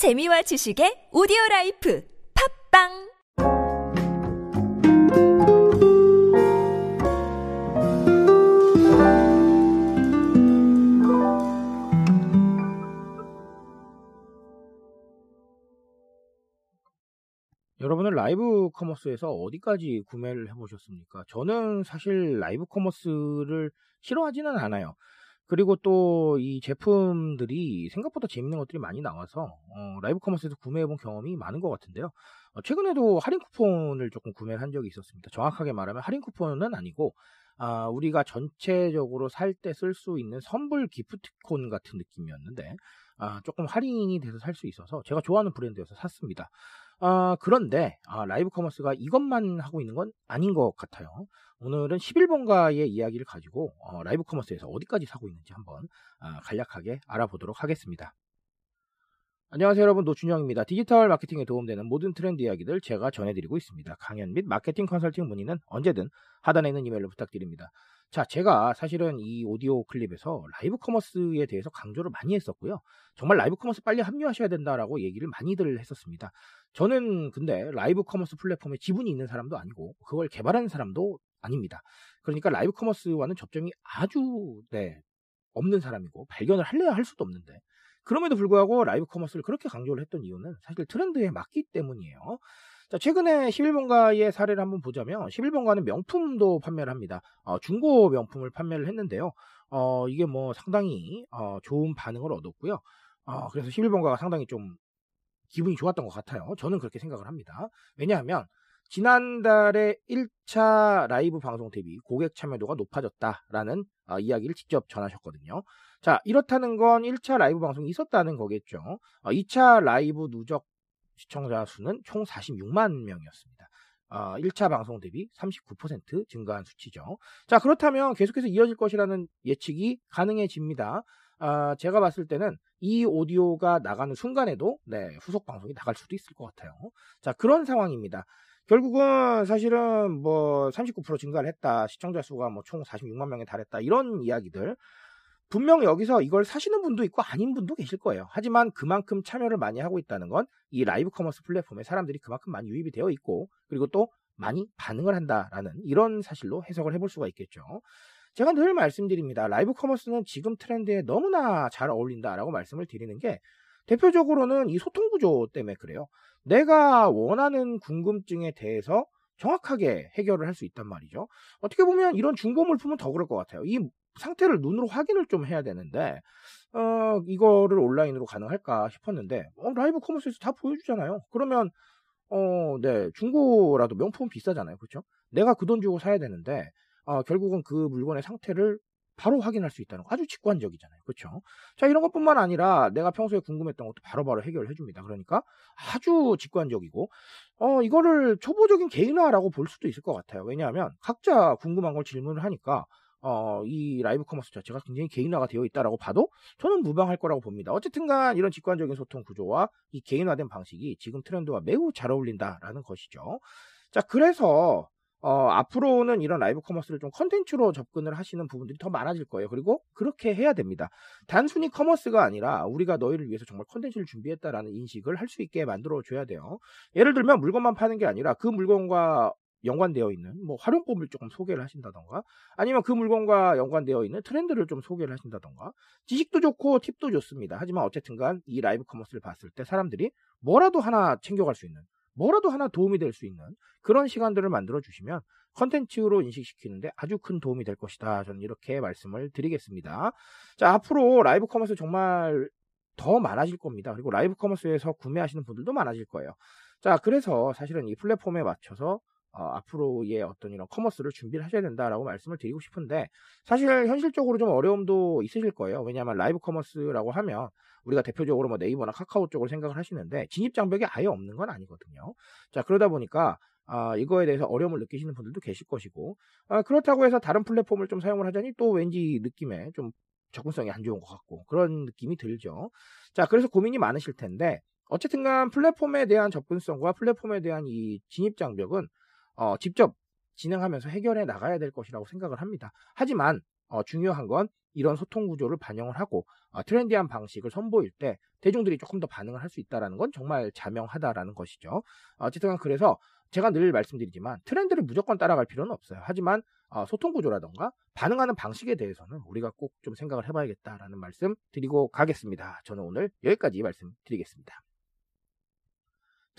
재미와 지식의 오디오 라이프 팟빵 여러분은 라이브 커머스에서 어디까지 구매를 해보셨습니까? 저는 사실 라이브 커머스를 싫어하지는 않아요. 그리고 또 이 제품들이 생각보다 재밌는 것들이 많이 나와서 어, 라이브 커머스에서 구매해본 경험이 많은 것 같은데요. 어, 최근에도 할인 쿠폰을 조금 구매를 한 적이 있었습니다. 정확하게 말하면 할인 쿠폰은 아니고 아, 우리가 전체적으로 살 때 쓸 수 있는 선불 기프트콘 같은 느낌이었는데 아, 조금 할인이 돼서 살 수 있어서 제가 좋아하는 브랜드여서 샀습니다. 아, 그런데 아, 라이브 커머스가 이것만 하고 있는 건 아닌 것 같아요. 오늘은 11번가의 이야기를 가지고 어, 라이브 커머스에서 어디까지 사고 있는지 한번 아, 간략하게 알아보도록 하겠습니다. 안녕하세요 여러분 노준영입니다. 디지털 마케팅에 도움되는 모든 트렌드 이야기들 제가 전해드리고 있습니다. 강연 및 마케팅 컨설팅 문의는 언제든 하단에 있는 이메일로 부탁드립니다. 자, 제가 사실은 이 오디오 클립에서 라이브 커머스에 대해서 강조를 많이 했었고요. 정말 라이브 커머스 빨리 합류하셔야 된다라고 얘기를 많이들 했었습니다. 저는 근데 라이브 커머스 플랫폼에 지분이 있는 사람도 아니고 그걸 개발하는 사람도 아닙니다. 그러니까 라이브 커머스와는 접점이 아주 네, 없는 사람이고 발견을 할래야 할 수도 없는데 그럼에도 불구하고 라이브 커머스를 그렇게 강조를 했던 이유는 사실 트렌드에 맞기 때문이에요. 자, 최근에 11번가의 사례를 한번 보자면 11번가는 명품도 판매를 합니다. 어, 중고 명품을 판매를 했는데요. 어, 이게 뭐 상당히 어, 좋은 반응을 얻었고요. 어, 그래서 11번가가 상당히 좀 기분이 좋았던 것 같아요. 저는 그렇게 생각을 합니다. 왜냐하면 지난달에 1차 라이브 방송 대비 고객 참여도가 높아졌다라는 어, 이야기를 직접 전하셨거든요. 자, 이렇다는 건 1차 라이브 방송이 있었다는 거겠죠. 어, 2차 라이브 누적 시청자 수는 총 46만 명이었습니다. 어, 1차 방송 대비 39% 증가한 수치죠. 자, 그렇다면 계속해서 이어질 것이라는 예측이 가능해집니다. 아, 제가 봤을 때는 이 오디오가 나가는 순간에도 네, 후속 방송이 나갈 수도 있을 것 같아요. 자, 그런 상황입니다. 결국은 사실은 뭐 39% 증가를 했다. 시청자 수가 뭐 총 46만 명에 달했다. 이런 이야기들. 분명 여기서 이걸 사시는 분도 있고 아닌 분도 계실 거예요. 하지만 그만큼 참여를 많이 하고 있다는 건 이 라이브 커머스 플랫폼에 사람들이 그만큼 많이 유입이 되어 있고 그리고 또 많이 반응을 한다라는 이런 사실로 해석을 해볼 수가 있겠죠. 제가 늘 말씀드립니다. 라이브 커머스는 지금 트렌드에 너무나 잘 어울린다라고 말씀을 드리는 게 대표적으로는 이 소통 구조 때문에 그래요. 내가 원하는 궁금증에 대해서 정확하게 해결을 할 수 있단 말이죠. 어떻게 보면 이런 중고 물품은 더 그럴 것 같아요. 이 상태를 눈으로 확인을 좀 해야 되는데, 어, 이거를 온라인으로 가능할까 싶었는데, 어, 라이브 커머스에서 다 보여주잖아요. 그러면, 어, 네, 중고라도 명품은 비싸잖아요. 그렇죠? 내가 그 돈 주고 사야 되는데, 어, 결국은 그 물건의 상태를 바로 확인할 수 있다는 거 아주 직관적이잖아요. 그렇죠? 자, 이런 것뿐만 아니라 내가 평소에 궁금했던 것도 바로바로 해결해 줍니다. 그러니까 아주 직관적이고 어, 이거를 초보적인 개인화라고 볼 수도 있을 것 같아요. 왜냐하면 각자 궁금한 걸 질문을 하니까 어, 이 라이브 커머스 자체가 굉장히 개인화가 되어 있다라고 봐도 저는 무방할 거라고 봅니다. 어쨌든간 이런 직관적인 소통 구조와 이 개인화된 방식이 지금 트렌드와 매우 잘 어울린다라는 것이죠. 자, 그래서 어, 앞으로는 이런 라이브 커머스를 좀 컨텐츠로 접근을 하시는 부분들이 더 많아질 거예요. 그리고 그렇게 해야 됩니다. 단순히 커머스가 아니라 우리가 너희를 위해서 정말 컨텐츠를 준비했다라는 인식을 할 수 있게 만들어 줘야 돼요. 예를 들면 물건만 파는 게 아니라 그 물건과 연관되어 있는 뭐 활용법을 조금 소개를 하신다던가 아니면 그 물건과 연관되어 있는 트렌드를 좀 소개를 하신다던가 지식도 좋고 팁도 좋습니다. 하지만 어쨌든 간 이 라이브 커머스를 봤을 때 사람들이 뭐라도 하나 챙겨갈 수 있는 뭐라도 하나 도움이 될 수 있는 그런 시간들을 만들어 주시면 컨텐츠로 인식시키는데 아주 큰 도움이 될 것이다. 저는 이렇게 말씀을 드리겠습니다. 자, 앞으로 라이브 커머스 정말 더 많아질 겁니다. 그리고 라이브 커머스에서 구매하시는 분들도 많아질 거예요. 자, 그래서 사실은 이 플랫폼에 맞춰서 어, 앞으로의 어떤 이런 커머스를 준비를 하셔야 된다라고 말씀을 드리고 싶은데 사실 현실적으로 좀 어려움도 있으실 거예요. 왜냐하면 라이브 커머스라고 하면 우리가 대표적으로 뭐 네이버나 카카오 쪽을 생각을 하시는데 진입 장벽이 아예 없는 건 아니거든요. 자 그러다 보니까 아, 이거에 대해서 어려움을 느끼시는 분들도 계실 것이고 아, 그렇다고 해서 다른 플랫폼을 좀 사용을 하자니 또 왠지 느낌에 좀 접근성이 안 좋은 것 같고 그런 느낌이 들죠. 자 그래서 고민이 많으실 텐데 어쨌든간 플랫폼에 대한 접근성과 플랫폼에 대한 이 진입 장벽은 어, 직접 진행하면서 해결해 나가야 될 것이라고 생각을 합니다. 하지만 어, 중요한 건 이런 소통 구조를 반영을 하고 어, 트렌디한 방식을 선보일 때 대중들이 조금 더 반응을 할 수 있다는 건 정말 자명하다라는 것이죠. 어쨌든 그래서 제가 늘 말씀드리지만 트렌드를 무조건 따라갈 필요는 없어요. 하지만 어, 소통 구조라던가 반응하는 방식에 대해서는 우리가 꼭 좀 생각을 해봐야겠다라는 말씀 드리고 가겠습니다. 저는 오늘 여기까지 말씀드리겠습니다.